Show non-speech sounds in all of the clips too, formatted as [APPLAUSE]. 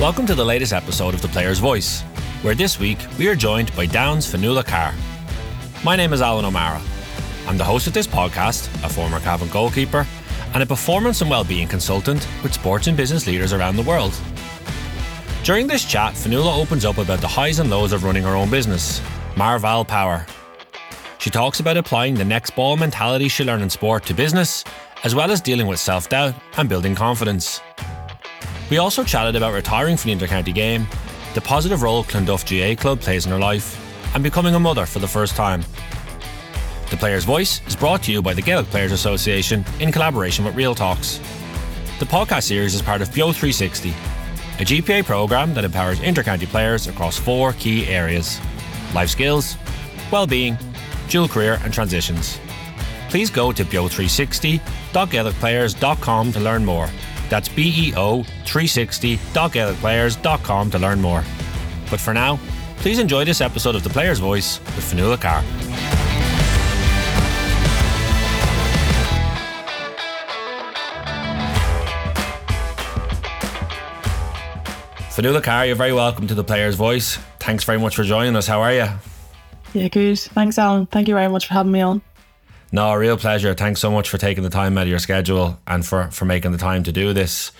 Welcome to the latest episode of The Player's Voice, where this week we are joined by Down's Fionnuala Carr. My name is Alan O'Mara. I'm the host of this podcast, a former Cavan goalkeeper, and a performance and well-being consultant with sports and business leaders around the world. During this chat, Fionnuala opens up about the highs and lows of running her own business, Marval Power. She talks about applying the next ball mentality she learned in sport to business, as well as dealing with self-doubt and building confidence. We also chatted about retiring from the intercounty game, the positive role Clonduff GAA Club plays in her life, and becoming a mother for the first time. The Player's Voice is brought to you by the Gaelic Players Association in collaboration with Real Talks. The podcast series is part of BEO 360, a GPA programme that empowers intercounty players across four key areas life skills, well-being, dual career and transitions. Please go to beo360.gaelicplayers.com to learn more that's BEO360.gaelicplayers.com to learn more. But for now, please enjoy this episode of The Player's Voice with Fionnuala Carr. Fionnuala Carr, you're very welcome to The Player's Voice. Thanks very much for joining us. How are you? Yeah, good. Thanks, Alan. Thank you very much for having me on. No, a real pleasure. Thanks so much for taking the time out of your schedule and for, for making the time to do this.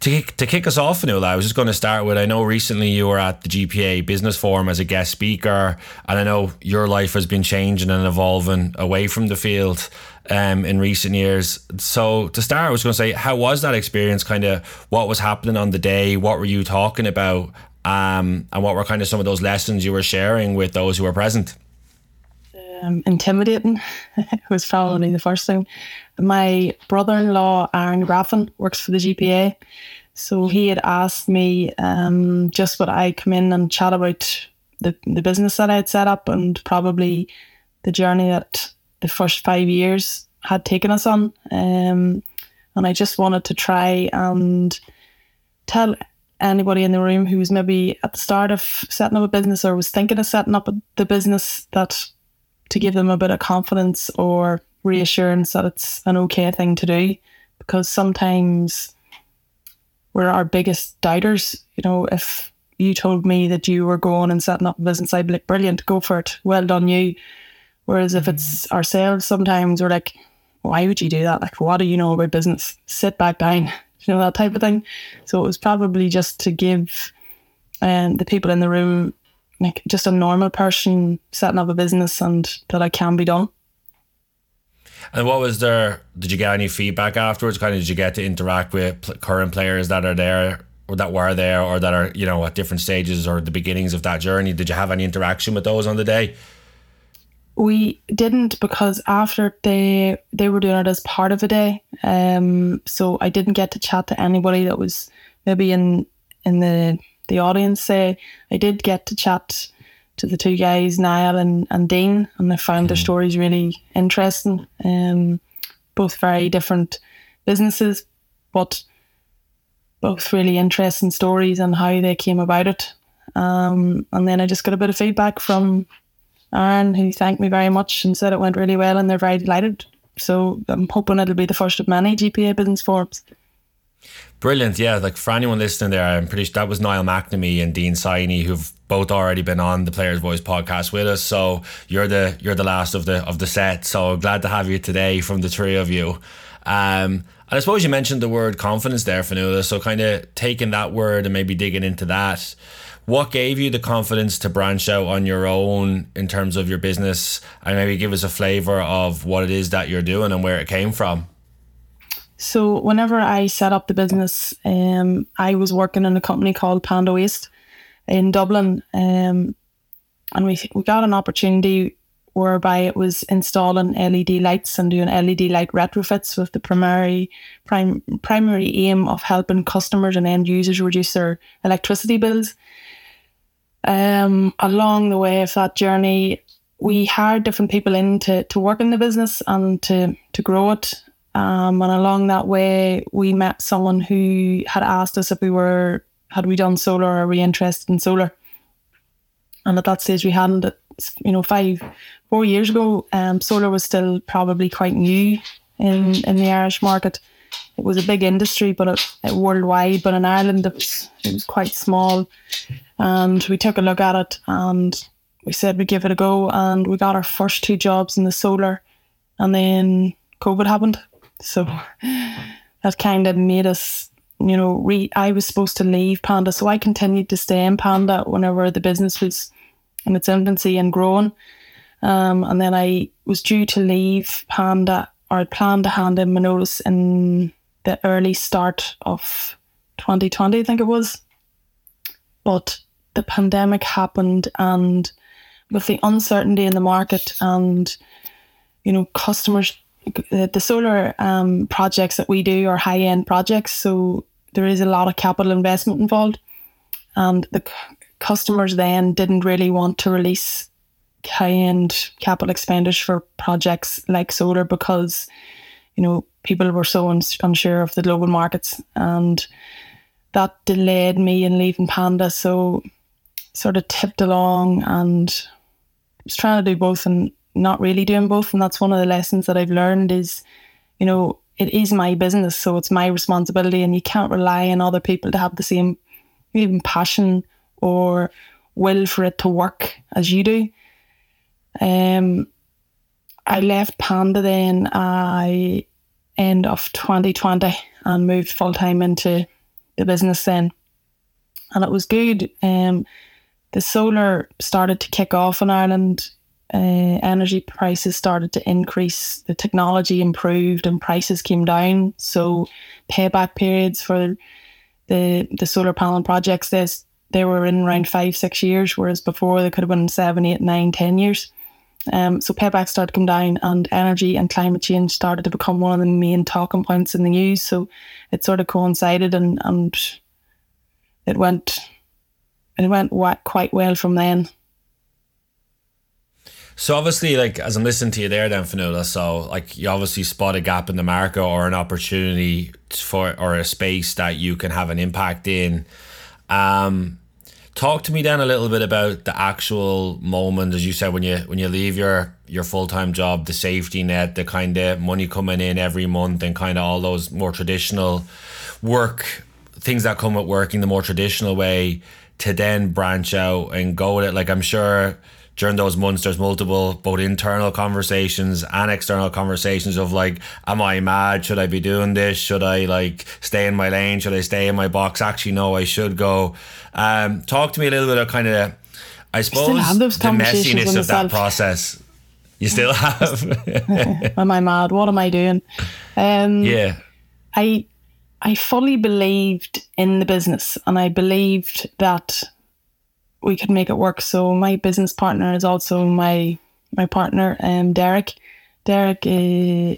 To, to kick us off, Fionnuala, I was just going to start with I know recently you were at the GPA Business Forum as a guest speaker, and I know your life has been changing and evolving away from the field um, in recent years. So, to start, I was going to say, how was that experience? Kind of what was happening on the day? What were you talking about? Um, and what were kind of some of those lessons you were sharing with those who were present? Um, intimidating [LAUGHS] was probably the first thing. My brother in law, Aaron Graffin, works for the GPA. So he had asked me um, just would I come in and chat about the, the business that I had set up and probably the journey that the first five years had taken us on. Um, and I just wanted to try and tell anybody in the room who was maybe at the start of setting up a business or was thinking of setting up the business that to give them a bit of confidence or reassurance that it's an okay thing to do because sometimes we're our biggest doubters. You know, if you told me that you were going and setting up a business, I'd be like, brilliant, go for it. Well done, you. Whereas if it's mm-hmm. ourselves, sometimes we're like, why would you do that? Like, what do you know about business? Sit back down, [LAUGHS] you know, that type of thing. So it was probably just to give um, the people in the room like just a normal person setting up a business and that I can be done. And what was there? Did you get any feedback afterwards? Kind of did you get to interact with current players that are there or that were there or that are you know at different stages or the beginnings of that journey? Did you have any interaction with those on the day? We didn't because after they they were doing it as part of a day, um, so I didn't get to chat to anybody that was maybe in in the the audience say I did get to chat to the two guys, Niall and, and Dean, and I found mm. their stories really interesting. Um, both very different businesses, but both really interesting stories and how they came about it. Um, and then I just got a bit of feedback from Aaron, who thanked me very much and said it went really well and they're very delighted. So I'm hoping it'll be the first of many GPA business forums. Brilliant, yeah. Like for anyone listening there, I'm pretty sure that was Niall McNamee and Dean Siney who've both already been on the Players Voice podcast with us. So you're the you're the last of the of the set. So glad to have you today from the three of you. Um, and I suppose you mentioned the word confidence there, Fionnuala. So kind of taking that word and maybe digging into that. What gave you the confidence to branch out on your own in terms of your business and maybe give us a flavour of what it is that you're doing and where it came from? So whenever I set up the business, um, I was working in a company called Panda Waste in Dublin, um, and we we got an opportunity whereby it was installing LED lights and doing LED light retrofits with the primary prime, primary aim of helping customers and end users reduce their electricity bills. Um, along the way of that journey, we hired different people in to, to work in the business and to, to grow it. Um, and along that way, we met someone who had asked us if we were, had we done solar or are we interested in solar? And at that stage, we hadn't, you know, five, four years ago, um, solar was still probably quite new in, in the Irish market. it was a big industry, but it, it worldwide. But in Ireland, it was it was quite small, and we took a look at it and we said we'd give it a go, and we got our first two jobs in the solar, and then COVID happened, so that kind of made us. You know, re- I was supposed to leave Panda, so I continued to stay in Panda whenever the business was in its infancy and growing. Um, and then I was due to leave Panda, or I planned to hand in my notice in the early start of 2020, I think it was. But the pandemic happened, and with the uncertainty in the market, and you know, customers, the solar um, projects that we do are high end projects, so there is a lot of capital investment involved, and the c- customers then didn't really want to release high end capital expenditure for projects like solar because you know people were so uns- unsure of the global markets. And that delayed me in leaving panda so sort of tipped along and was trying to do both and not really doing both and that's one of the lessons that i've learned is you know it is my business so it's my responsibility and you can't rely on other people to have the same even passion or will for it to work as you do um, I left Panda then I end of 2020 and moved full time into the business then, and it was good. Um, the solar started to kick off in Ireland. Uh, energy prices started to increase. The technology improved and prices came down. So payback periods for the the solar panel projects this they were in around five six years, whereas before they could have been seven, eight, nine, ten years. Um, so payback started to come down, and energy and climate change started to become one of the main talking points in the news. So it sort of coincided, and and it went it went quite well from then. So obviously, like as I'm listening to you there, then Fionnuala, so like you obviously spot a gap in the market or an opportunity for or a space that you can have an impact in. Um, talk to me then a little bit about the actual moment, as you said, when you when you leave your your full time job, the safety net, the kind of money coming in every month, and kind of all those more traditional work things that come with working the more traditional way to then branch out and go with it. Like I'm sure during those months there's multiple both internal conversations and external conversations of like am i mad? Should i be doing this? Should i like stay in my lane? Should i stay in my box? Actually no i should go. Um, talk to me a little bit of kind of i suppose the messiness of that process. You still have? [LAUGHS] Am i mad? What am i doing? Um, yeah. I i fully believed in the business and i believed that we could make it work. So my business partner is also my my partner, um, Derek. Derek, uh,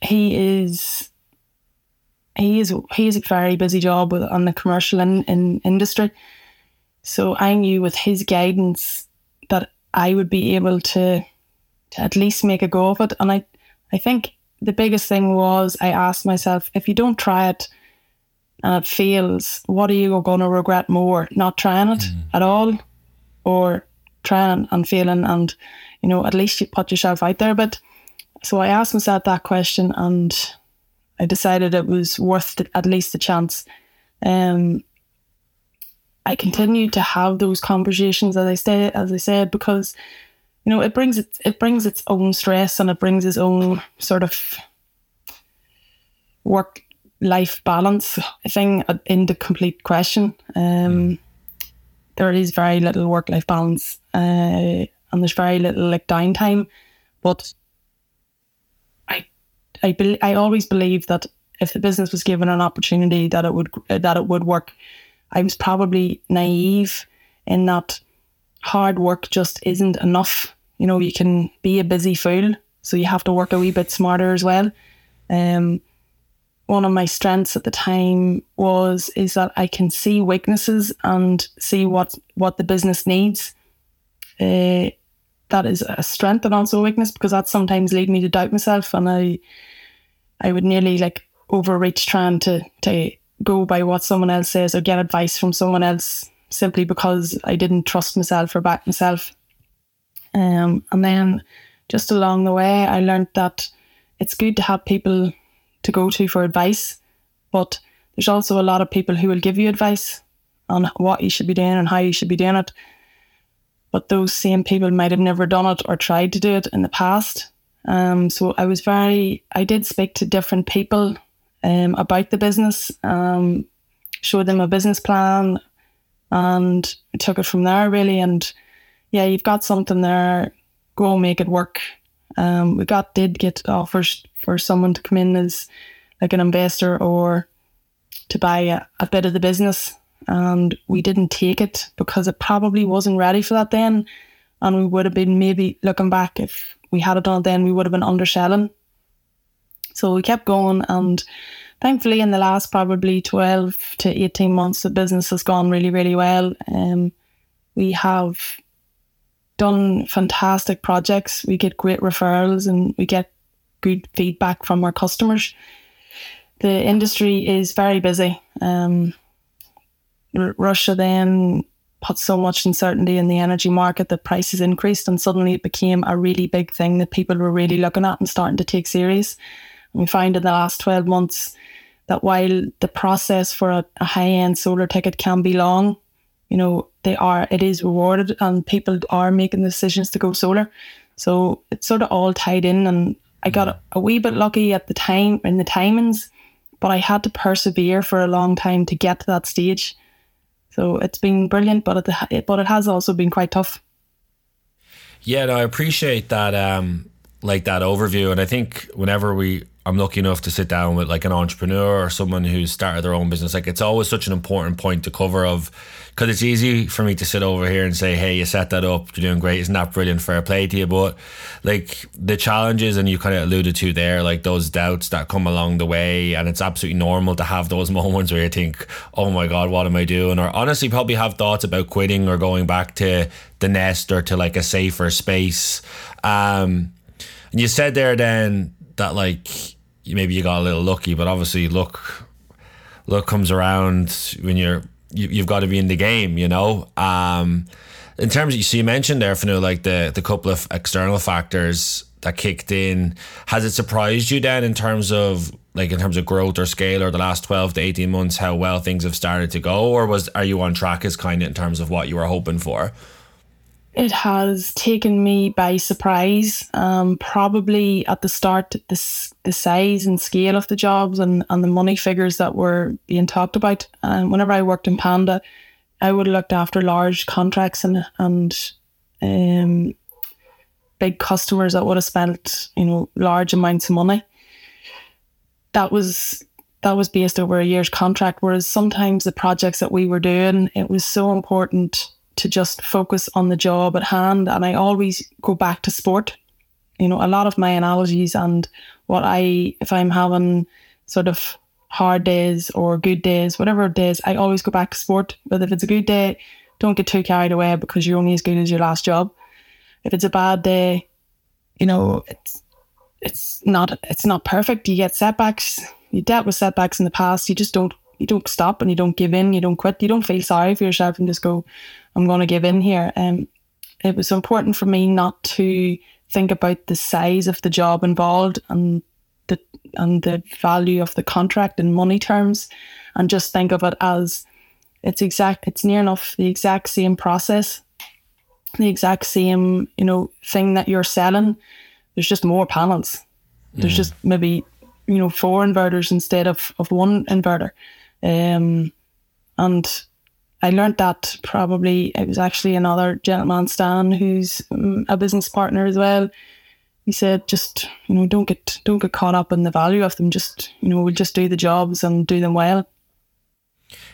he is he is he is a very busy job with, on the commercial in, in industry. So I knew with his guidance that I would be able to, to at least make a go of it. And I, I think the biggest thing was I asked myself, if you don't try it, and it fails, what are you going to regret more? Not trying it mm. at all or trying and failing and, you know, at least you put yourself out there. But so I asked myself that question and I decided it was worth the, at least the chance. Um, I continued to have those conversations as I say, as I said, because you know it brings it it brings its own stress and it brings its own sort of work life balance thing the complete question. Um, mm. There is very little work life balance, uh, and there's very little like downtime. But I, I, be, I always believe that if the business was given an opportunity, that it would that it would work. I was probably naive in that hard work just isn't enough. You know, you can be a busy fool, so you have to work a wee bit smarter as well. Um, one of my strengths at the time was is that I can see weaknesses and see what what the business needs. Uh, that is a strength and also a weakness because that sometimes lead me to doubt myself and I I would nearly like overreach trying to to go by what someone else says or get advice from someone else simply because I didn't trust myself or back myself. Um, and then just along the way I learned that it's good to have people to go to for advice. But there's also a lot of people who will give you advice on what you should be doing and how you should be doing it. But those same people might have never done it or tried to do it in the past. Um, so I was very, I did speak to different people um, about the business, um, showed them a business plan, and took it from there really. And yeah, you've got something there, go make it work. Um, we got did get offers for someone to come in as like an investor or to buy a, a bit of the business, and we didn't take it because it probably wasn't ready for that then, and we would have been maybe looking back if we had it done then we would have been underselling. So we kept going, and thankfully, in the last probably twelve to eighteen months, the business has gone really, really well. Um, we have done fantastic projects. We get great referrals, and we get good feedback from our customers. The industry is very busy. Um, R- Russia then put so much uncertainty in the energy market that prices increased, and suddenly it became a really big thing that people were really looking at and starting to take serious. And we find in the last 12 months that while the process for a, a high end solar ticket can be long, you know, they are, it is rewarded and people are making decisions to go solar. So it's sort of all tied in. And I got a, a wee bit lucky at the time in the timings, but I had to persevere for a long time to get to that stage. So it's been brilliant, but it, but it has also been quite tough. Yeah, no, I appreciate that, um, like that overview, and I think whenever we I'm lucky enough to sit down with like an entrepreneur or someone who's started their own business. Like it's always such an important point to cover of because it's easy for me to sit over here and say, "Hey, you set that up, you're doing great, isn't that brilliant? Fair play to you." But like the challenges, and you kind of alluded to there, like those doubts that come along the way, and it's absolutely normal to have those [LAUGHS] moments where you think, "Oh my god, what am I doing?" Or honestly, probably have thoughts about quitting or going back to the nest or to like a safer space. Um, and you said there then that like maybe you got a little lucky, but obviously luck luck comes around when you're you, you've got to be in the game, you know. Um, in terms of so you mentioned there, Fanu, like the the couple of external factors that kicked in. Has it surprised you then in terms of like in terms of growth or scale or the last 12 to 18 months how well things have started to go or was are you on track as kind of in terms of what you were hoping for it has taken me by surprise. Um, probably at the start, the, the size and scale of the jobs and, and the money figures that were being talked about. And whenever I worked in Panda, I would have looked after large contracts and and um, big customers that would have spent you know large amounts of money. That was that was based over a year's contract. Whereas sometimes the projects that we were doing, it was so important to just focus on the job at hand. And I always go back to sport. You know, a lot of my analogies and what I, if I'm having sort of hard days or good days, whatever days, I always go back to sport. But if it's a good day, don't get too carried away because you're only as good as your last job. If it's a bad day, you know, it's it's not it's not perfect. You get setbacks. You dealt with setbacks in the past. You just don't you don't stop and you don't give in. You don't quit. You don't feel sorry for yourself and just go, I'm going to give in here. Um, it was important for me not to think about the size of the job involved and the and the value of the contract in money terms, and just think of it as it's exact. It's near enough the exact same process, the exact same you know thing that you're selling. There's just more panels. There's mm. just maybe you know four inverters instead of of one inverter, um, and I learned that probably it was actually another gentleman, Stan, who's um, a business partner as well. He said, just you know, don't get don't get caught up in the value of them. Just you know, we'll just do the jobs and do them well.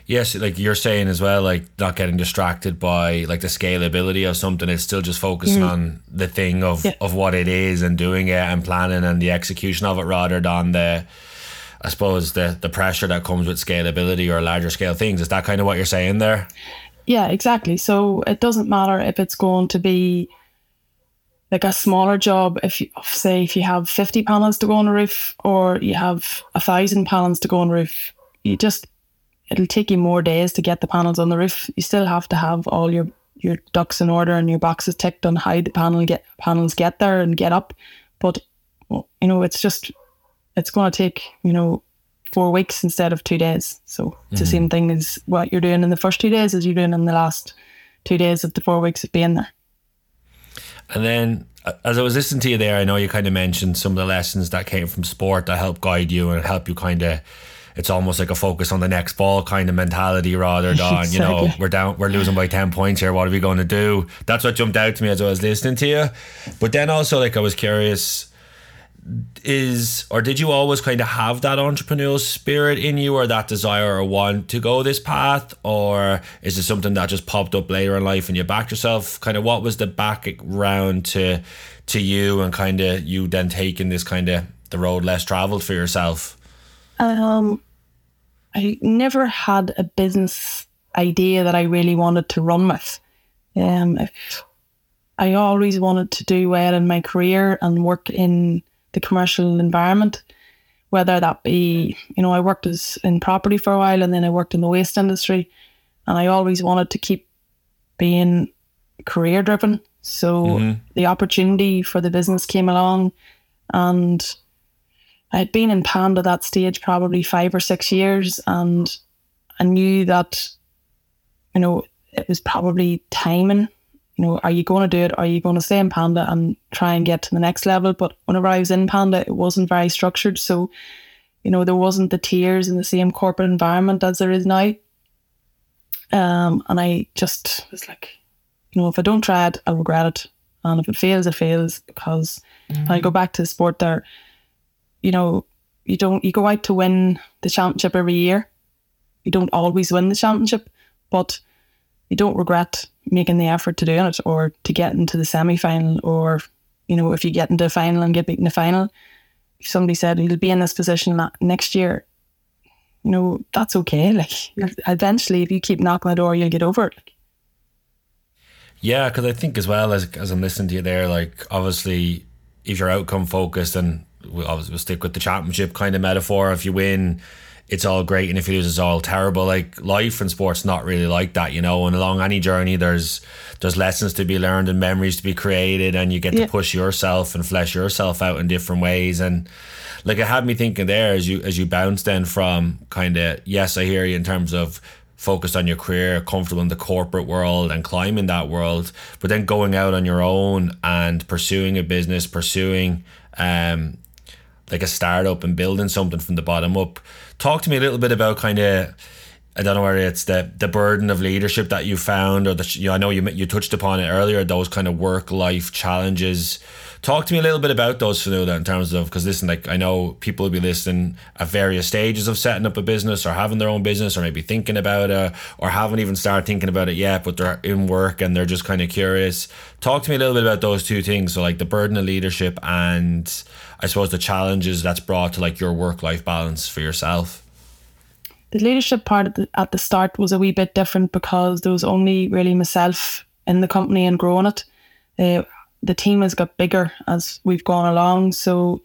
Yes, like you're saying as well, like not getting distracted by like the scalability of something. It's still just focusing mm. on the thing of yeah. of what it is and doing it and planning and the execution of it rather than the I suppose the the pressure that comes with scalability or larger scale things. Is that kind of what you're saying there? Yeah, exactly. So it doesn't matter if it's going to be like a smaller job. If you say if you have fifty panels to go on a roof, or you have a thousand panels to go on a roof, you just it'll take you more days to get the panels on the roof. You still have to have all your your ducks in order and your boxes ticked on how the panel get panels get there and get up. But you know, it's just it's going to take, you know, four weeks instead of two days. So it's the same thing as what you're doing in the first two days as you're doing in the last two days of the four weeks of being there. And then, uh, as I was listening to you there, I know you kind of mentioned some of the lessons that came from sport that help guide you and help you kind of. It's almost like a focus on the next ball kind of mentality rather [LAUGHS] than you know we're down we're losing by ten points here. What are we going to do? That's what jumped out to me as I was listening to you. But then also like I was curious is or did you always kind of have that entrepreneurial spirit in you or that desire or want to go this path? Or is it something that just popped up later in life and you backed yourself? Kind of what was the background to to you and kind of you then taking this kind of the road less traveled for yourself? Um, I never had a business idea that I really wanted to run with. Um, I always wanted to do well in my career and work in the commercial environment, whether that be, you know, I worked as in property for a while and then I worked in the waste industry, and I always wanted to keep being career driven. So mm-hmm. the opportunity for the business came along, and I had been in Panda that stage probably five or six years, and I knew that, you know, it was probably timing. You know, are you going to do it? Are you going to stay in Panda and try and get to the next level? But whenever I was in Panda, it wasn't very structured. So, you know, there wasn't the tiers in the same corporate environment as there is now. Um, and I just was like, you know, if I don't try it, I'll regret it. And if it fails, it fails. Because and I go back to the sport there, you know, you don't you go out to win the championship every year. You don't always win the championship, but you don't regret making the effort to doing it or to get into the semi final or you know, if you get into a final and get beaten in the final, if somebody said you'll be in this position next year, you know, that's okay. [LAUGHS] Like you're- eventually if you keep knocking the door, you'll get over it. Yeah, because I think as well as as I'm listening to you there, like obviously if you're outcome focused and we'll obviously we'll stick with the championship kind of metaphor. If you win, it's all great, and if you lose, it's all terrible. Like life and sports, not really like that, you know. And along any journey, there's there's lessons to be learned and memories to be created, and you get Yeah. to push yourself and flesh yourself out in different ways. And like it had me thinking there as you as you bounce then from kind of yes, I hear you in terms of focused on your career, comfortable in the corporate world and climbing that world, but then going out on your own and pursuing a business, pursuing um like a startup and building something from the bottom up. Talk to me a little bit about kind of I don't know whether it's the the burden of leadership that you found, or the you know, I know you you touched upon it earlier. Those kind of work life challenges. Talk to me a little bit about those, Fionnuala, in terms of because listen, like I know people will be listening at various stages of setting up a business or having their own business, or maybe thinking about it, or haven't even started thinking about it yet, but they're in work and they're just kind of curious. Talk to me a little bit about those two things. So like the burden of leadership and I suppose the challenges that's brought to like your work life balance for yourself. the leadership part at the, at the start was a wee bit different because there was only really myself in the company and growing it. Uh, the team has got bigger as we've gone along. So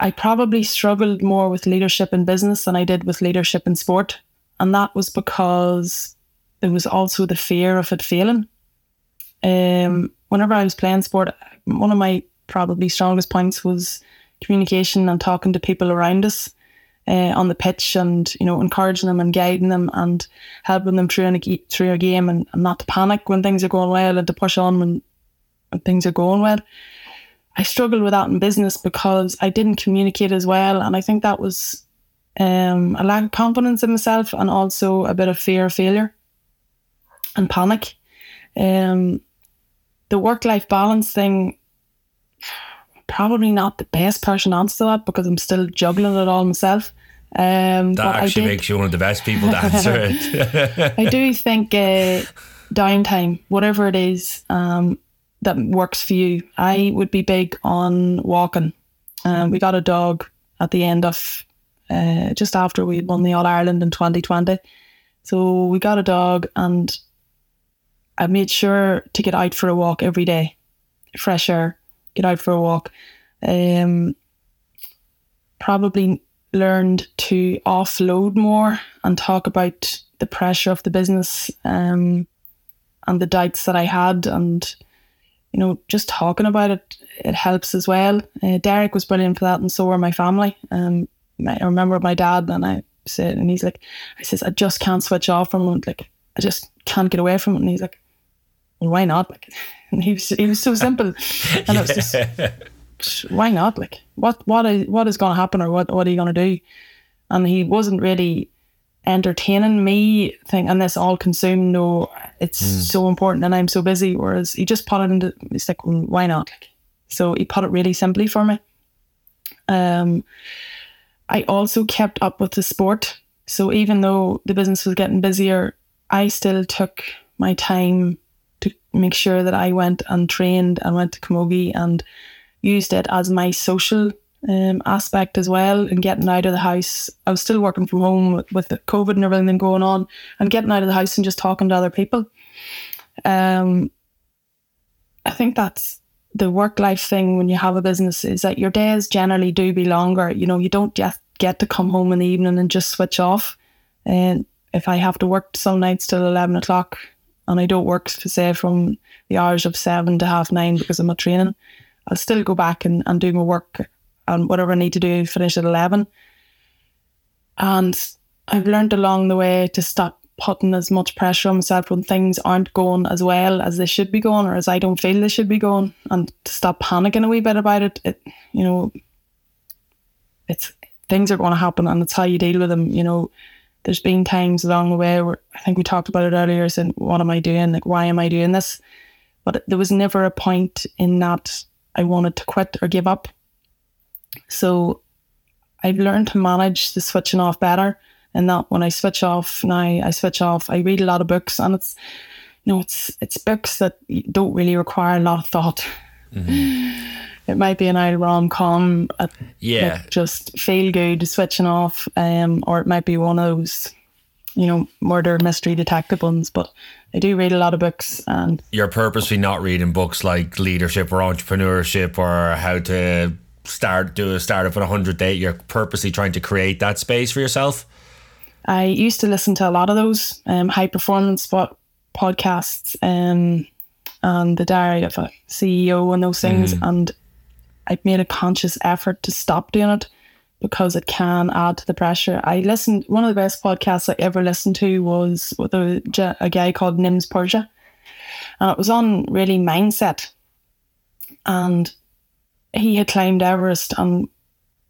I probably struggled more with leadership in business than I did with leadership in sport. And that was because there was also the fear of it failing. Um, whenever I was playing sport, one of my probably strongest points was communication and talking to people around us uh, on the pitch and you know encouraging them and guiding them and helping them through, a, through a game and, and not to panic when things are going well and to push on when, when things are going well. I struggled with that in business because I didn't communicate as well, and I think that was um, a lack of confidence in myself and also a bit of fear of failure and panic. Um, the work life balance thing, probably not the best person to answer that because I'm still juggling it all myself. Um, That but I actually did- makes you one of the best people to [LAUGHS] answer it. [LAUGHS] I do think uh, downtime, whatever it is um, that works for you. I would be big on walking. Um, we got a dog at the end of uh, just after we won the All Ireland in 2020. So we got a dog, and I made sure to get out for a walk every day, fresh air, get out for a walk. Um, probably learned to offload more and talk about the pressure of the business um, and the doubts that I had and you know, just talking about it, it helps as well. Uh, Derek was brilliant for that, and so were my family. Um, I remember my dad, and I said, and he's like, I says, I just can't switch off from it. Like, I just can't get away from it. And he's like, well, why not? Like, and [LAUGHS] he was, he was so simple, [LAUGHS] and yeah. it was just, why not? Like, what, what is, what is going to happen, or what, what are you going to do? And he wasn't really entertaining me thing and this all consumed no it's mm. so important and I'm so busy whereas he just put it into it's like well, why not so he put it really simply for me um I also kept up with the sport so even though the business was getting busier I still took my time make sure that I went and trained and went to Camogie and used it as my social um, aspect as well and getting out of the house. I was still working from home with, with the COVID and everything going on and getting out of the house and just talking to other people. Um, I think that's the work life thing when you have a business is that your days generally do be longer. You know, you don't just get to come home in the evening and just switch off. And if I have to work some nights till 11 o'clock and I don't work, to say, from the hours of seven to half nine because I'm not training, I'll still go back and, and do my work and whatever I need to do, finish at 11. And I've learned along the way to stop putting as much pressure on myself when things aren't going as well as they should be going or as I don't feel they should be going and to stop panicking a wee bit about it. it you know, it's things are going to happen and it's how you deal with them. You know, there's been times along the way where I think we talked about it earlier saying, what am I doing? Like, why am I doing this? But there was never a point in that I wanted to quit or give up. So I've learned to manage the switching off better. And that when I switch off now, I switch off. I read a lot of books, and it's you know it's it's books that don't really require a lot of thought. Mm-hmm. It might be an old rom com, yeah, like just feel good, switching off, um, or it might be one of those, you know, murder mystery detective ones. But I do read a lot of books, and you're purposely not reading books like leadership or entrepreneurship or how to start do a startup at 100 day you're purposely trying to create that space for yourself i used to listen to a lot of those um, high performance spot podcasts um, and the diary of a ceo and those things mm. and i've made a conscious effort to stop doing it because it can add to the pressure. I listened one of the best podcasts i ever listened to was with a, a guy called nims purja and it was on really mindset. And he had climbed Everest and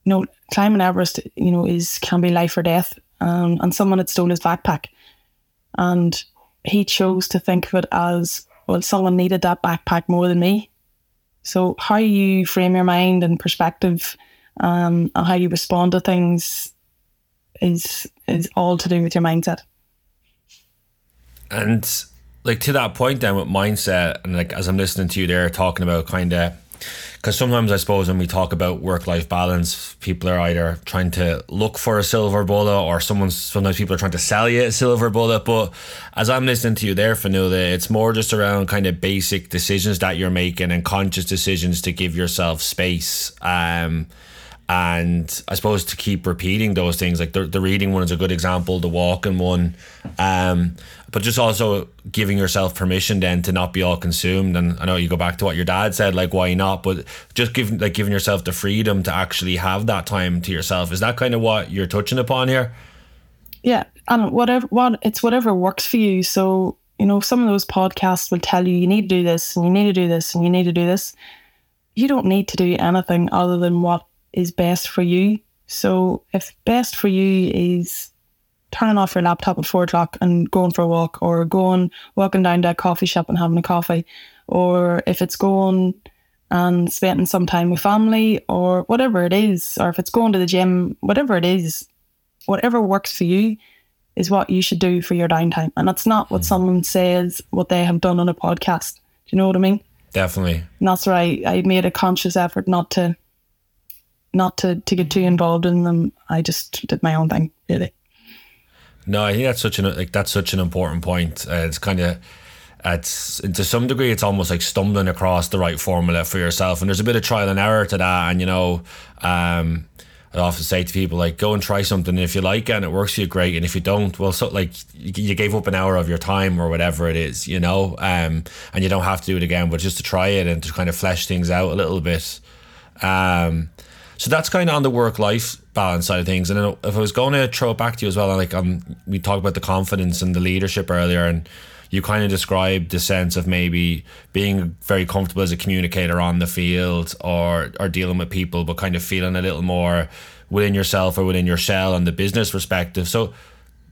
you know climbing Everest you know is can be life or death. Um, and someone had stolen his backpack. And he chose to think of it as well someone needed that backpack more than me so how you frame your mind and perspective um, and how you respond to things is is all to do with your mindset. And like to that point then with mindset and like as i'm listening to you there talking about kind of because sometimes I suppose when we talk about work life balance, people are either trying to look for a silver bullet or someone's sometimes people are trying to sell you a silver bullet. But as I'm listening to you there, Fionnuala, it's more just around kind of basic decisions that you're making and conscious decisions to give yourself space. Um, and I suppose to keep repeating those things, like the, the reading one is a good example, the walking one, um, but just also giving yourself permission then to not be all consumed. And I know you go back to what your dad said, like why not, but just giving like giving yourself the freedom to actually have that time to yourself. Is that kind of what you're touching upon here? Yeah, and whatever what it's whatever works for you. So you know, some of those podcasts will tell you you need to do this and you need to do this and you need to do this. You don't need to do anything other than what is best for you. So if best for you is turning off your laptop at four o'clock and going for a walk or going walking down to a coffee shop and having a coffee, or if it's going and spending some time with family or whatever it is, or if it's going to the gym, whatever it is, whatever works for you is what you should do for your downtime. And that's not what hmm. someone says what they have done on a podcast. Do you know what I mean? Definitely. And that's I, I made a conscious effort not to not to, to get too involved in them. I just did my own thing, really. No, I think that's such an like that's such an important point. Uh, it's kind of it's to some degree it's almost like stumbling across the right formula for yourself, and there's a bit of trial and error to that. And you know, um, I often say to people like, go and try something. And if you like it and it works for you, great. And if you don't, well, so like you gave up an hour of your time or whatever it is, you know, um, and you don't have to do it again, but just to try it and to kind of flesh things out a little bit. Um, so that's kind of on the work life balance side of things. And if I was going to throw it back to you as well, like um, we talked about the confidence and the leadership earlier, and you kind of described the sense of maybe being very comfortable as a communicator on the field or or dealing with people, but kind of feeling a little more within yourself or within your shell and the business perspective. So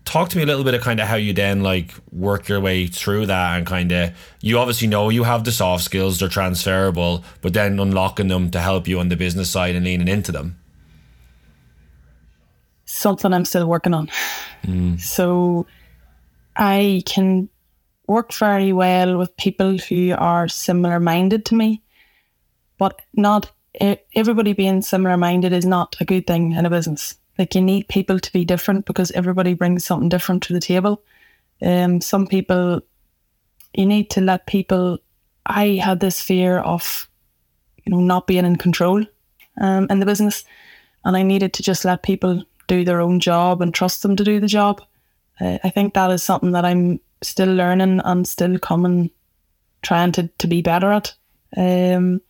talk to me a little bit of kind of how you then like work your way through that and kind of you obviously know you have the soft skills they're transferable but then unlocking them to help you on the business side and leaning into them something i'm still working on mm. so i can work very well with people who are similar minded to me, but not everybody being similar minded is not a good thing in a business. Like you need people to be different because everybody brings something different to the table. Um, some people, you need to let people. I had this fear of, you know, not being in control um, in the business, and I needed to just let people do their own job and trust them to do the job. Uh, I think that is something that I'm still learning and still coming, trying to, to be better at. Um,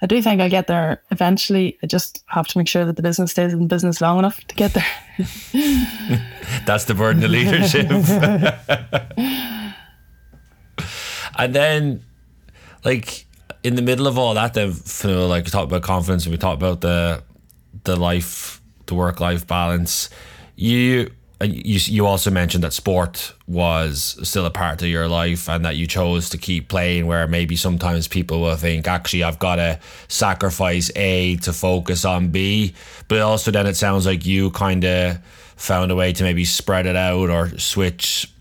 I do think I'll get there eventually. I just have to make sure that the business stays in business long enough to get there. [LAUGHS] That's the burden of leadership. [LAUGHS] and then, like in the middle of all that, then you know, like we talked about confidence and we talked about the the life, the work life balance. You Uh, you you also mentioned that sport was still a part of your life and that you chose to keep playing where maybe sometimes people will think actually I've got to sacrifice A to focus on B. But also then it sounds like you kind of found a way to maybe spread it out or switch.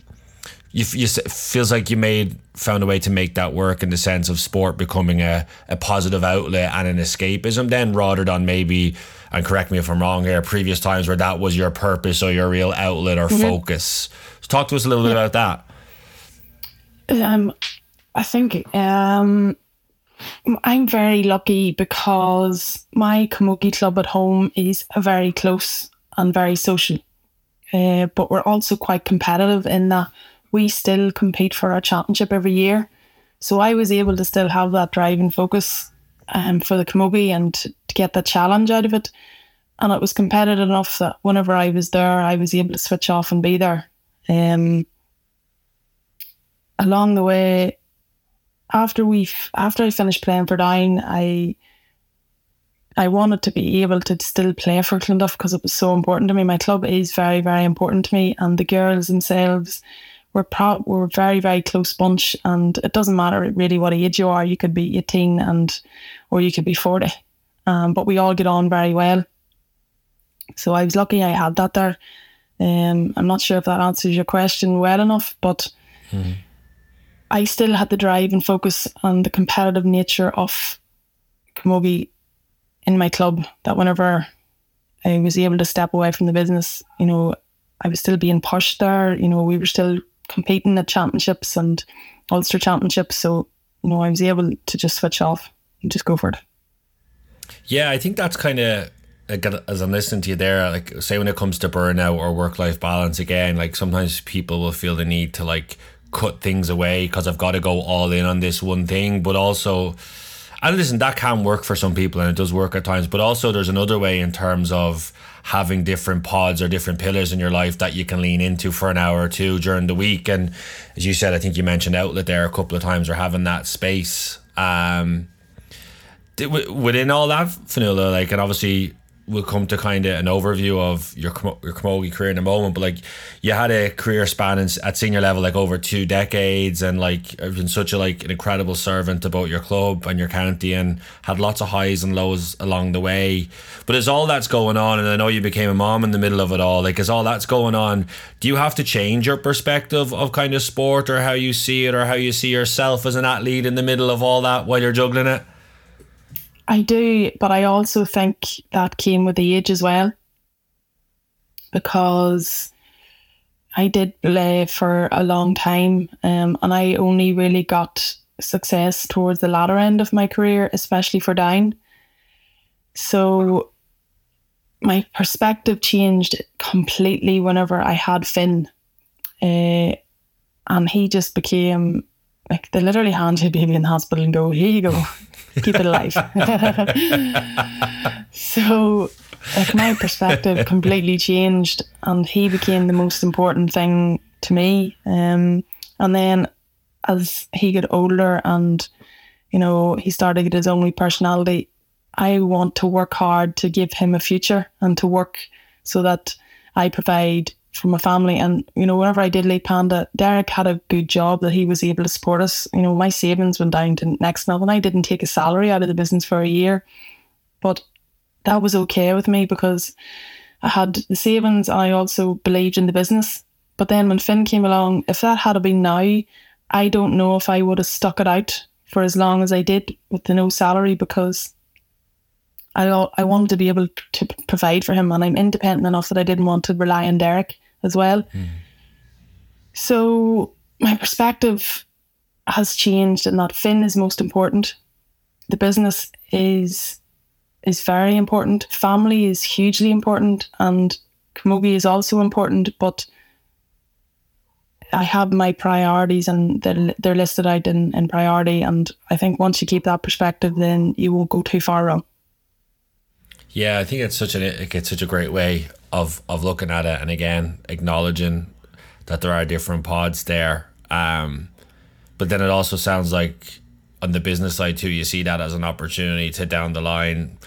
You, you feels like you made found a way to make that work in the sense of sport becoming a, a positive outlet and an escapism then rather than maybe and correct me if I'm wrong here previous times where that was your purpose or your real outlet or mm-hmm. focus so talk to us a little bit about that um I think um I'm very lucky because my camogie club at home is very close and very social uh, but we're also quite competitive in that we still compete for our championship every year. So I was able to still have that drive and focus um, for the Camogie and to get the challenge out of it. And it was competitive enough that whenever I was there, I was able to switch off and be there. Um, along the way, after we after I finished playing for Down, I I wanted to be able to still play for Clonduff because it was so important to me. My club is very, very important to me, and the girls themselves we're pro- we're a very very close bunch, and it doesn't matter really what age you are. You could be eighteen and or you could be forty, um, but we all get on very well. So I was lucky I had that there. Um, I'm not sure if that answers your question well enough, but mm-hmm. I still had the drive and focus on the competitive nature of Camogie in my club. That whenever I was able to step away from the business, you know, I was still being pushed there. You know, we were still competing at championships and Ulster championships. So, you know, I was able to just switch off just go for it. Yeah, I think that's kind of as I'm listening to you there, like say when it comes to burnout or work life balance again, like sometimes people will feel the need to like cut things away because I've got to go all in on this one thing, but also and listen, that can work for some people and it does work at times, but also there's another way in terms of having different pods or different pillars in your life that you can lean into for an hour or two during the week. And as you said, I think you mentioned outlet there a couple of times or having that space. Um, within all that, Fionnuala, like, and obviously we'll come to kind of an overview of your your camogie career in a moment. But like, you had a career span in, at senior level like over two decades, and like been such a like an incredible servant about your club and your county, and had lots of highs and lows along the way. But as all that's going on, and I know you became a mom in the middle of it all, like as all that's going on, do you have to change your perspective of kind of sport or how you see it or how you see yourself as an athlete in the middle of all that while you're juggling it? I do, but I also think that came with the age as well. Because I did play for a long time um, and I only really got success towards the latter end of my career, especially for Down. So my perspective changed completely whenever I had Finn. Uh, and he just became like they literally hand you [LAUGHS] a baby in the hospital and go, here you go, keep it alive. [LAUGHS] so like my perspective completely changed and he became the most important thing to me. Um, and then as he got older and, you know, he started get his own personality, I want to work hard to give him a future and to work so that I provide for my family. And, you know, whenever I did leave Panda, Derek had a good job that he was able to support us. You know, my savings went down to next to nothing. I didn't take a salary out of the business for a year. But that was okay with me because I had the savings and I also believed in the business. But then when Finn came along, if that had been now, I don't know if I would have stuck it out for as long as I did with the no salary because I I wanted to be able to provide for him and I'm independent enough that I didn't want to rely on Derek as well. Mm. So my perspective has changed and that Finn is most important. The business is is very important. Family is hugely important and Camogie is also important, but I have my priorities and they're, they're listed out in, in priority. And I think once you keep that perspective, then you won't go too far wrong. Yeah, I think it's such a it's such a great way of of looking at it, and again acknowledging that there are different pods there. Um, but then it also sounds like on the business side too, you see that as an opportunity to down the line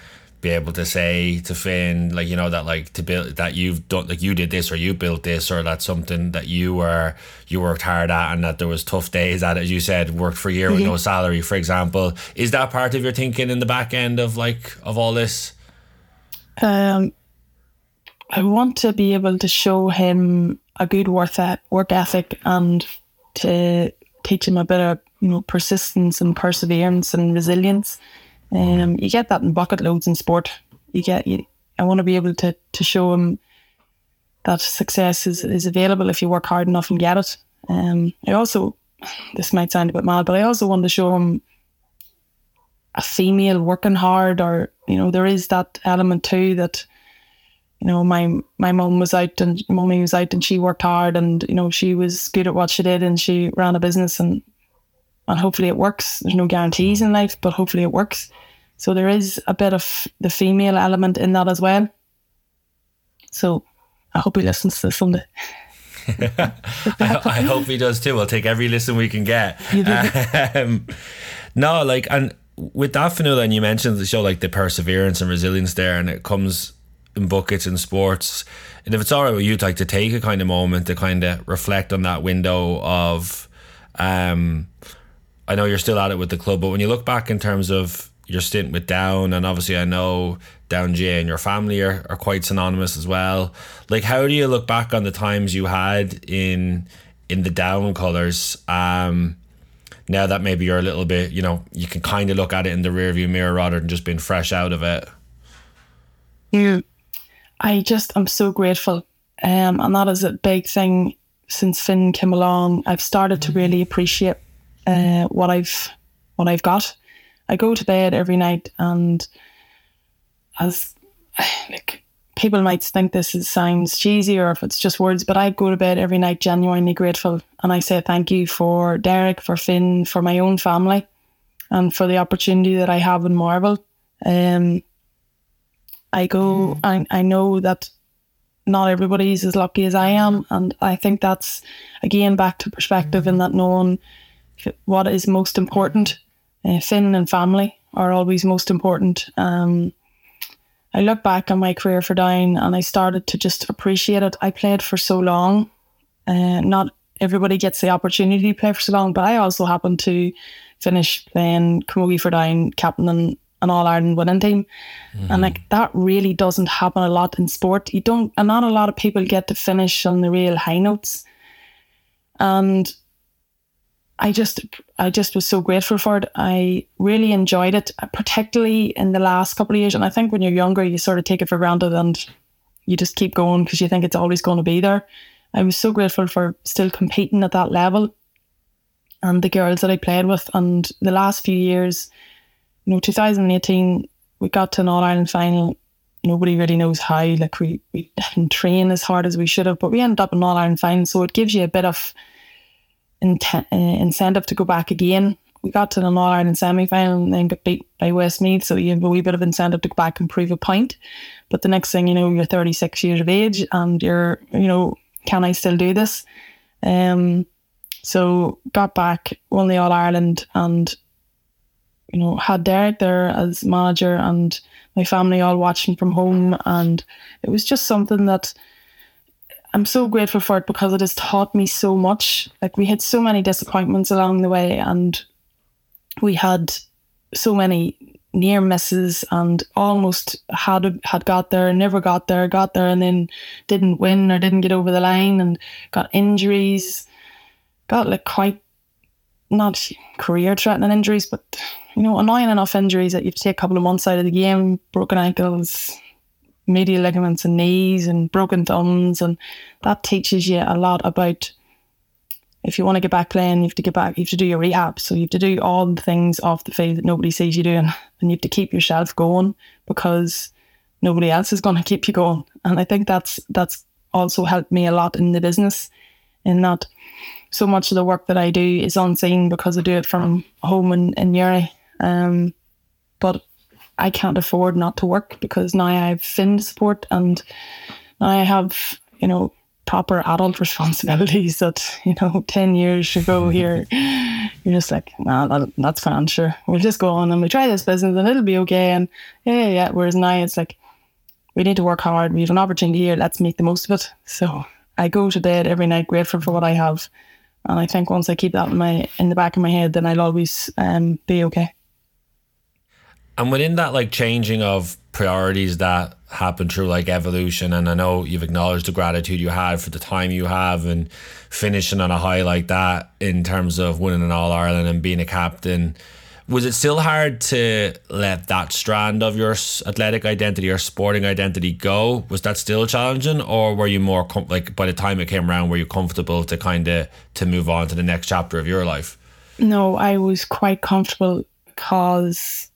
be able to say to Finn, like you know that like to build that you've done like you did this or you built this or that's something that you were you worked hard at and that there was tough days that as you said worked for a year mm-hmm. with no salary for example is that part of your thinking in the back end of like of all this um I want to be able to show him a good work work ethic and to teach him a bit of you know persistence and perseverance and resilience um, you get that in bucket loads in sport. You get you. I want to be able to to show him that success is, is available if you work hard enough and get it. Um, I also, this might sound a bit mad, but I also want to show him a female working hard, or you know, there is that element too that you know my my mum was out and mummy was out and she worked hard and you know she was good at what she did and she ran a business and and hopefully it works. There's no guarantees in life, but hopefully it works. So there is a bit of the female element in that as well. So I hope he listens to this someday. [LAUGHS] I, I, hope he does too. We'll take every listen we can get. [LAUGHS] Um, no, like, and with that, Fionnuala, and you mentioned the show, like the perseverance and resilience there, and it comes in buckets in sports. And if it's all right with you, like to take a kind of moment to kind of reflect on that window of, um, I know you're still at it with the club, but when you look back in terms of your stint with Down, and obviously I know Down J and your family are, are quite synonymous as well. Like, how do you look back on the times you had in in the Down colours? Um, now that maybe you're a little bit, you know, you can kind of look at it in the rearview mirror rather than just being fresh out of it. Yeah, I just I'm so grateful, um, and that is a big thing since Finn came along. I've started to really appreciate uh, what I've what I've got. I go to bed every night, and as [SIGHS] like people might think this is, sounds cheesy or if it's just words, but I go to bed every night genuinely grateful, and I say thank you for Derek, for Finn, for my own family, and for the opportunity that I have in MarVal. Um, I go, mm. I, I know that not everybody is as lucky as I am, and I think that's again back to perspective in that knowing what is most important. Uh, Finn and family are always most important. Um, I look back on my career for Down and I started to just appreciate it. I played for so long. Uh, not everybody gets the opportunity to play for so long, but I also happened to finish playing Camogie for Down, captain and an All Ireland winning team. Mm-hmm. And like that really doesn't happen a lot in sport. You don't, and not a lot of people get to finish on the real high notes. And I just I just was so grateful for it. I really enjoyed it, particularly in the last couple of years. And I think when you're younger, you sort of take it for granted and you just keep going because you think it's always going to be there. I was so grateful for still competing at that level and the girls that I played with. And the last few years, know, 2018, we got to an All Ireland final nobody really knows how. Like we, we didn't train as hard as we should have, but we ended up in an All Ireland final. So it gives you a bit of uh, incentive to go back again. We got to the All Ireland semi final and then got beat by Westmeath. So you have a wee bit of incentive to go back and prove a point. But the next thing you know, you're 36 years of age and you're, you know, can I still do this? Um, so got back, won the All Ireland and you know, had Derek there as manager and my family all watching from home. And it was just something that I'm so grateful for it because it has taught me so much. Like we had so many disappointments along the way and we had so many near misses and almost had had got there, never got there, got there and then didn't win or didn't get over the line and got injuries. Got like quite not career threatening injuries, but you know, annoying enough injuries that you have to take a couple of months out of the game, broken ankles, medial ligaments and knees and broken thumbs and that teaches you a lot about if you want to get back playing, you have to get back, you have to do your rehab. So you have to do all the things off the field that nobody sees you doing. And you have to keep yourself going because nobody else is going to keep you going. And I think that's that's also helped me a lot in the business in that so much of the work that I do is unseen because I do it from home in, in Newry. Um, but I can't afford not to work because now I have Finn support and now I have, you know, proper adult [LAUGHS] responsibilities that, you know, 10 years ago here, [LAUGHS] you're just like, nah, that, that's fine, sure. We'll just go on and we try this business and it'll be okay. And yeah, yeah, yeah. Whereas now it's like, we need to work hard. We have an opportunity here. Let's make the most of it. So I go to bed every night grateful for what I have. And I think once I keep that in my in the back of my head, then I'll always um, be okay. And within that, like changing of priorities that happen through like evolution, and I know you've acknowledged the gratitude you had for the time you have and finishing on a high like that in terms of winning an All Ireland and being a captain was it still hard to let that strand of your athletic identity or sporting identity go? Was that still challenging, or were you more com- like by the time it came around, were you comfortable to kind of to move on to the next chapter of your life? No, I was quite comfortable because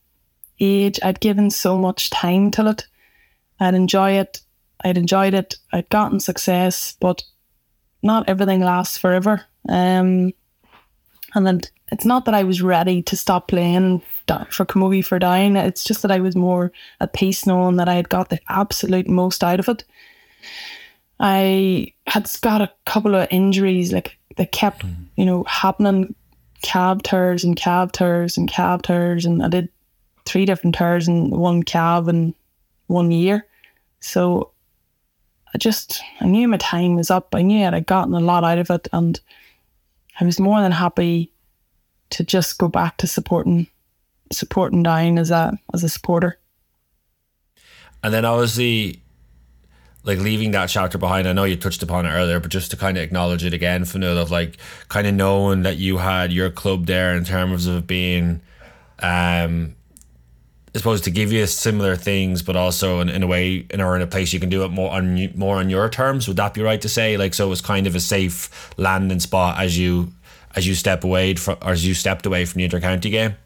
age. I'd given so much time to it. I'd enjoy it. I'd enjoyed it. I'd gotten success, but not everything lasts forever. Um, and then it's not that I was ready to stop playing for Camogie for Down. It's just that I was more at peace knowing that I had got the absolute most out of it. I had got a couple of injuries, like they kept, mm. you know, happening calf tears and calf tears and calf tears. And I did three different tears and one calf in one year. So I just, I knew my time was up. I knew I'd gotten a lot out of it. And I was more than happy to just go back to supporting supporting Down as a as a supporter. And then obviously like leaving that chapter behind, I know you touched upon it earlier, but just to kind of acknowledge it again, Fionnuala, of like kind of knowing that you had your club there in terms of being, um, I suppose to give you similar things, but also in, in a way, in or in a place you can do it more on more on your terms. Would that be right to say? Like, so it was kind of a safe landing spot as you as you step away from, or as you stepped away from the intercounty game?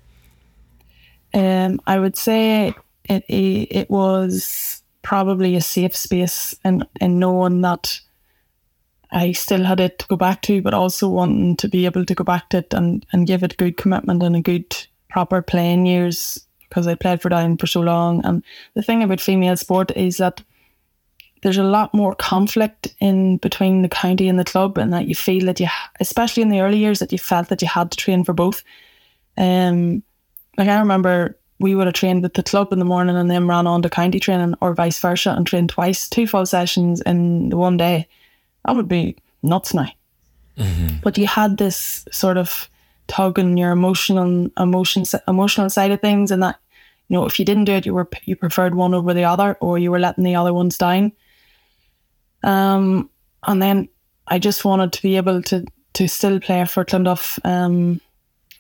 Um, I would say it, it, was probably a safe space and in knowing that I still had it to go back to, but also wanting to be able to go back to it and, and give it good commitment and a good proper playing years because I played for Down for so long. And the thing about female sport is that there's a lot more conflict in between the county and the club, and that you feel that you, especially in the early years, that you felt that you had to train for both. Um, like I remember we would have trained with the club in the morning and then ran on to county training, or vice versa, and trained twice, two full sessions in the one day. That would be nuts now. Mm-hmm. But you had this sort of tug on your emotional emotion emotional side of things, and that you know if you didn't do it, you were you preferred one over the other, or you were letting the other ones down. Um, and then I just wanted to be able to to still play for Clonduff um,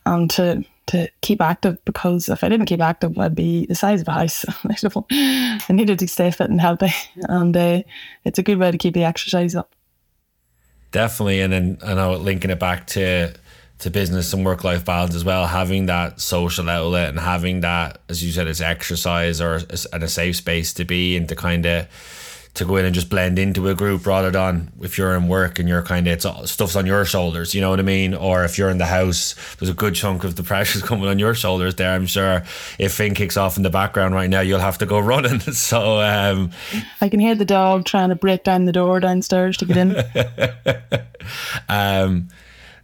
and to to keep active because if I didn't keep active, I'd be the size of a house. [LAUGHS] I needed to stay fit and healthy, [LAUGHS] and uh, it's a good way to keep the exercise up. Definitely, and then I know linking it back to to business and work life balance as well. Having that social outlet and having that, as you said, it's exercise or and a safe space to be and to kind of to go in and just blend into a group rather than if you're in work and you're kind of it's stuff's on your shoulders you know what I mean or if you're in the house there's a good chunk of the [LAUGHS] pressure's coming on your shoulders there I'm sure if Finn kicks off in the background right now you'll have to go [LAUGHS] running so um, I can hear the dog trying to break down the door downstairs to get in [LAUGHS] um,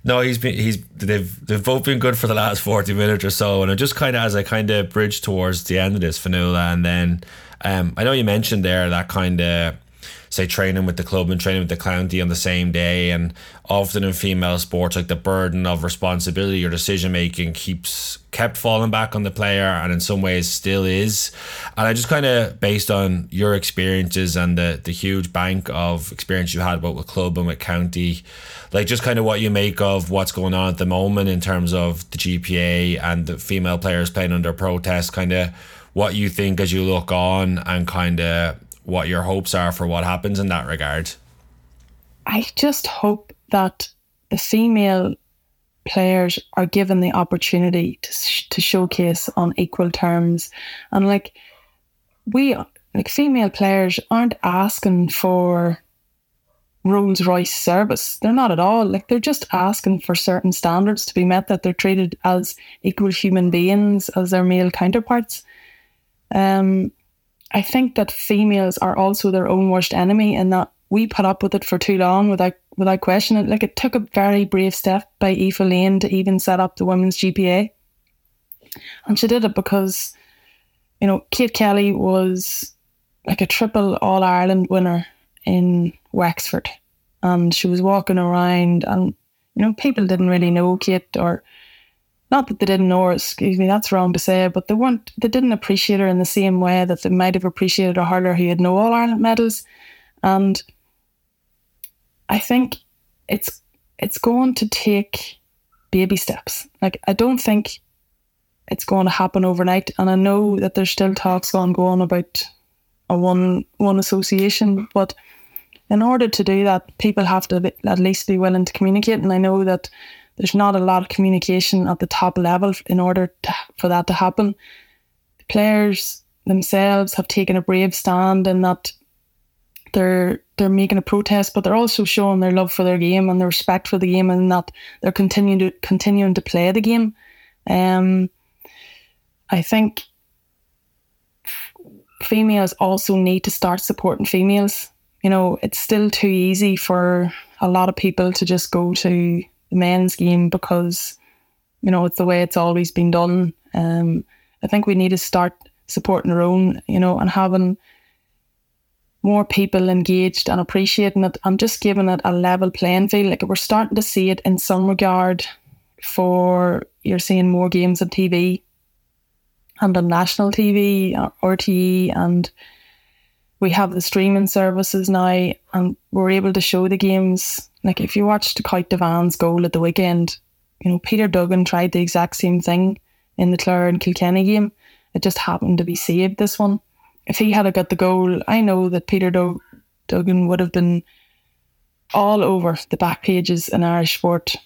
no, he's been he's they've they've both been good for the last forty minutes or so, and I just kind of as I kind of bridge towards the end of this Fionnuala, and then um, I know you mentioned there that kind of say training with the club and training with the county on the same day. And often in female sports like the burden of responsibility or decision making keeps kept falling back on the player and in some ways still is. And i just kind of based on your experiences and the the huge bank of experience you had both with club and with county like just kind of what you make of what's going on at the moment in terms of the gpa and the female players playing under protest kind of what you think as you look on and kind of what your hopes are for what happens in that regard. I just hope that the female players are given the opportunity to sh- to showcase on equal terms, and like we like female players aren't asking for Rolls Royce service. They're not at all. Like they're just asking for certain standards to be met that they're treated as equal human beings as their male counterparts. Um, I think that females are also their own worst enemy and that we put up with it for too long without without questioning. It. Like it took a very brave step by Aoife Lane to even set up the women's GPA. And she did it because, you know, Kate Kelly was like a triple All Ireland winner in Wexford. And she was walking around and, you know, people didn't really know Kate or not that they didn't know her, excuse me, that's wrong to say, but they weren't they didn't appreciate her in the same way that they might have appreciated a hurler who had no All Ireland medals. And I think it's it's going to take baby steps. Like I don't think it's going to happen overnight. And I know that there's still talks ongoing about a one one association, but in order to do that, people have to at least be willing to communicate. And I know that there's not a lot of communication at the top level in order to, for that to happen. The players themselves have taken a brave stand in that they're they're making a protest, but they're also showing their love for their game and their respect for the game, and that they're continuing to continuing to play the game. Um, I think females also need to start supporting females. You know, it's still too easy for a lot of people to just go to the men's game because you know it's the way it's always been done. Um, I think we need to start supporting our own, you know, and having more people engaged and appreciating it and just giving it a level playing field. Like we're starting to see it in some regard for you're seeing more games on TV and on national TV, uh, RTE, and we have the streaming services now, and we're able to show the games like if you watched Cáit Devane's goal at the weekend, you know, Peter Duggan tried the exact same thing in the Clare and Kilkenny game. It just happened to be saved this one. If he had got the goal, I know that Peter Duggan would have been all over the back pages in Irish sport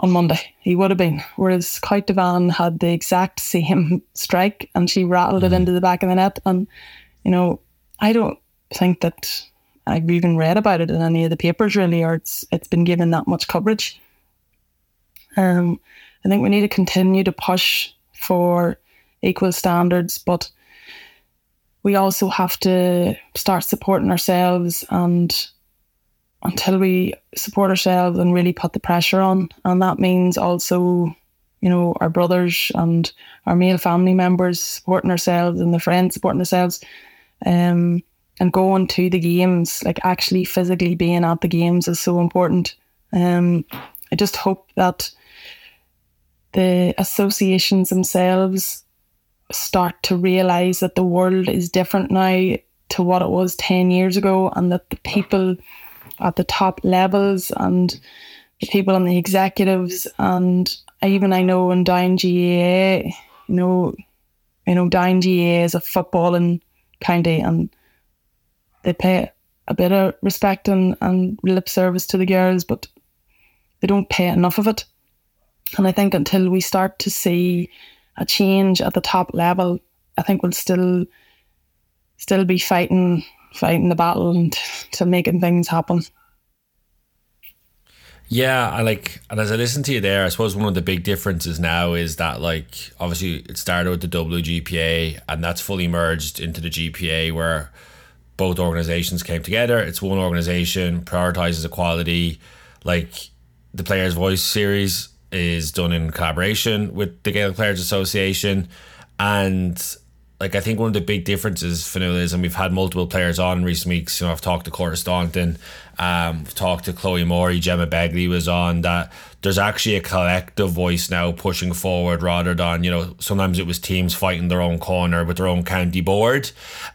on Monday. He would have been. Whereas Cáit Devane had the exact same [LAUGHS] strike and she rattled it mm. into the back of the net. And, you know, I don't think that I've even read about it in any of the papers really, or it's it's been given that much coverage. Um, I think we need to continue to push for equal standards, but we also have to start supporting ourselves and until we support ourselves and really put the pressure on. And that means also, you know, our brothers and our male family members supporting ourselves and the friends supporting ourselves. Um, and going to the games, like actually physically being at the games is so important. Um, I just hope that the associations themselves start to realize that the world is different now to what it was 10 years ago and that the people at the top levels and the people on the executives and even I know in Down GAA, you know, you know, Down GAA is a footballing county and they pay a bit of respect and, and lip service to the girls, but they don't pay enough of it. And I think until we start to see a change at the top level, I think we'll still still be fighting fighting the battle and [LAUGHS] to making things happen. Yeah, I like, and as I listen to you there, I suppose one of the big differences now is that, like, obviously it started with the WGPA and that's fully merged into the GPA where both organizations came together. It's one organization, prioritizes equality. Like, the Players' Voice series is done in collaboration with the Gaelic Players Association. And like I think one of the big differences Fionnuala is, and we've had multiple players on in recent weeks. You know, I've talked to Cora Staunton, um, I've talked to Chloe Morey, Gemma Begley was on. That there's actually a collective voice now pushing forward rather than you know sometimes it was teams fighting their own corner with their own county board,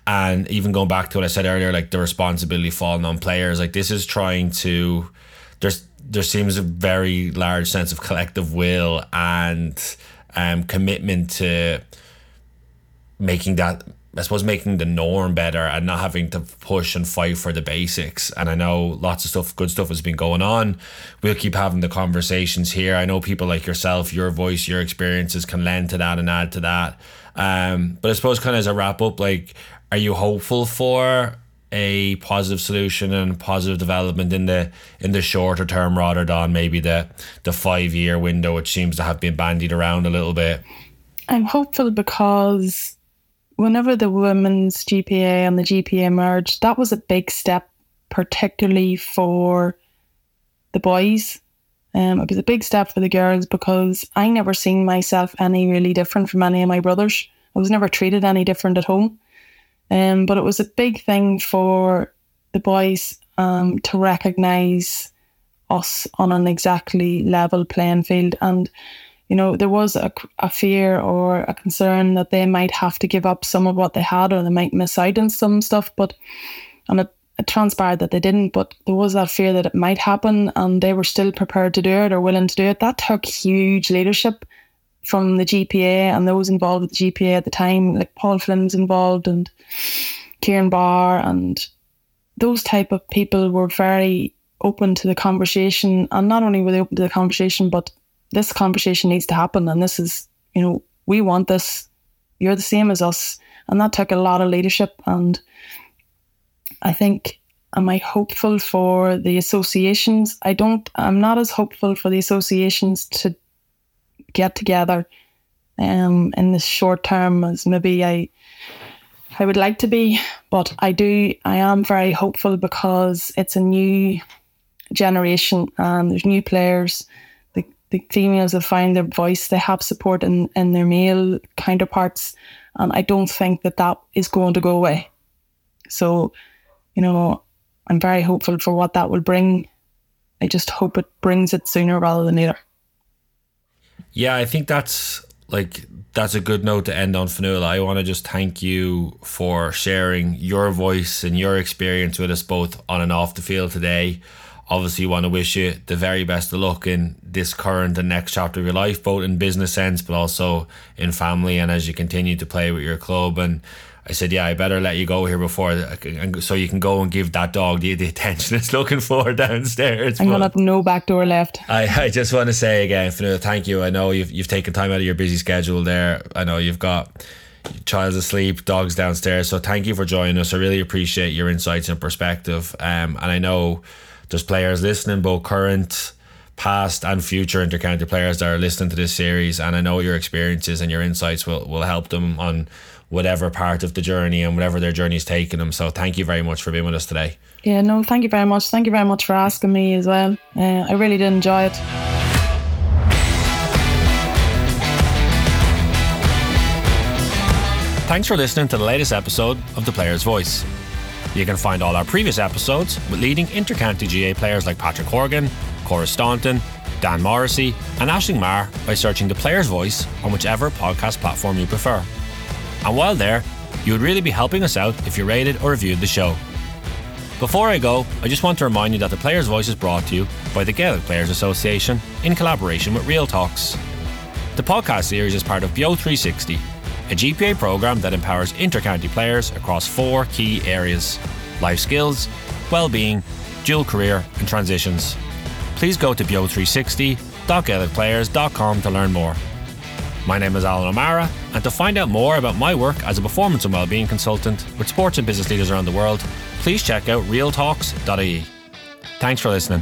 and even going back to what I said earlier, like the responsibility falling on players. Like this is trying to there's there seems a very large sense of collective will and um, commitment to making that I suppose making the norm better and not having to push and fight for the basics. And I know lots of stuff, good stuff has been going on. We'll keep having the conversations here. I know people like yourself, your voice, your experiences can lend to that and add to that. Um, but I suppose kind of as a wrap up, like, are you hopeful for a positive solution and positive development in the in the shorter term rather than maybe the the five year window, which seems to have been bandied around a little bit? I'm hopeful because whenever the women's GPA and the GPA merged, that was a big step, particularly for the boys. Um, it was a big step for the girls because I never seen myself any really different from any of my brothers. I was never treated any different at home. Um, but it was a big thing for the boys um, to recognise us on an exactly level playing field. And you know, there was a, a fear or a concern that they might have to give up some of what they had or they might miss out on some stuff. But, and it, it transpired that they didn't, but there was that fear that it might happen and they were still prepared to do it or willing to do it. That took huge leadership from the GPA and those involved with the GPA at the time, like Paul Flynn's involved and Kieran Barr and those type of people were very open to the conversation and not only were they open to the conversation but this conversation needs to happen and this is you know we want this. You're the same as us. And that took a lot of leadership and i think am i hopeful for the associations? I don't i'm not as hopeful for the associations to get together um in the short term as maybe i i would like to be but i do i am very hopeful because it's a new generation and there's new players the females have found their voice, they have support in, in their male counterparts. And I don't think that that is going to go away. So, you know, I'm very hopeful for what that will bring. I just hope it brings it sooner rather than later. Yeah, I think that's like that's a good note to end on, Fionnuala. I want to just thank you for sharing your voice and your experience with us both on and off the field today obviously want to wish you the very best of luck in this current and next chapter of your life, both in business sense, but also in family and as you continue to play with your club. And I said, yeah, I better let you go here before, so you can go and give that dog the, the attention it's [LAUGHS] looking for downstairs. I'm gonna have no back door left. I, I just want to say again, Fionnuala, thank you. I know you've you've taken time out of your busy schedule there. I know you've got child's asleep, dogs downstairs. So thank you for joining us. I really appreciate your insights and perspective. Um, and I know there's players listening, both current, past, and future intercounty players that are listening to this series. And I know your experiences and your insights will, will help them on whatever part of the journey and whatever their journey is taking them. So thank you very much for being with us today. Yeah, no, thank you very much. Thank you very much for asking me as well. Uh, I really did enjoy it. Thanks for listening to the latest episode of The Player's Voice. You can find all our previous episodes with leading intercounty GAA players like Patrick Horgan, Cora Staunton, Dan Morrissey, and Aisling Maher by searching The Player's Voice on whichever podcast platform you prefer. And while there, you would really be helping us out if you rated or reviewed the show. Before I go, I just want to remind you that The Player's Voice is brought to you by the Gaelic Players Association in collaboration with Real Talks. The podcast series is part of BEO 360 a GPA program that empowers intercounty players across four key areas life skills, well-being, dual career, and transitions. please go to beo360.gaelicplayers.com to learn more. My name is Alan O'Mara, and to find out more about my work as a performance and well-being consultant with sports and business leaders around the world, please check out realtalks.ie. Thanks for listening.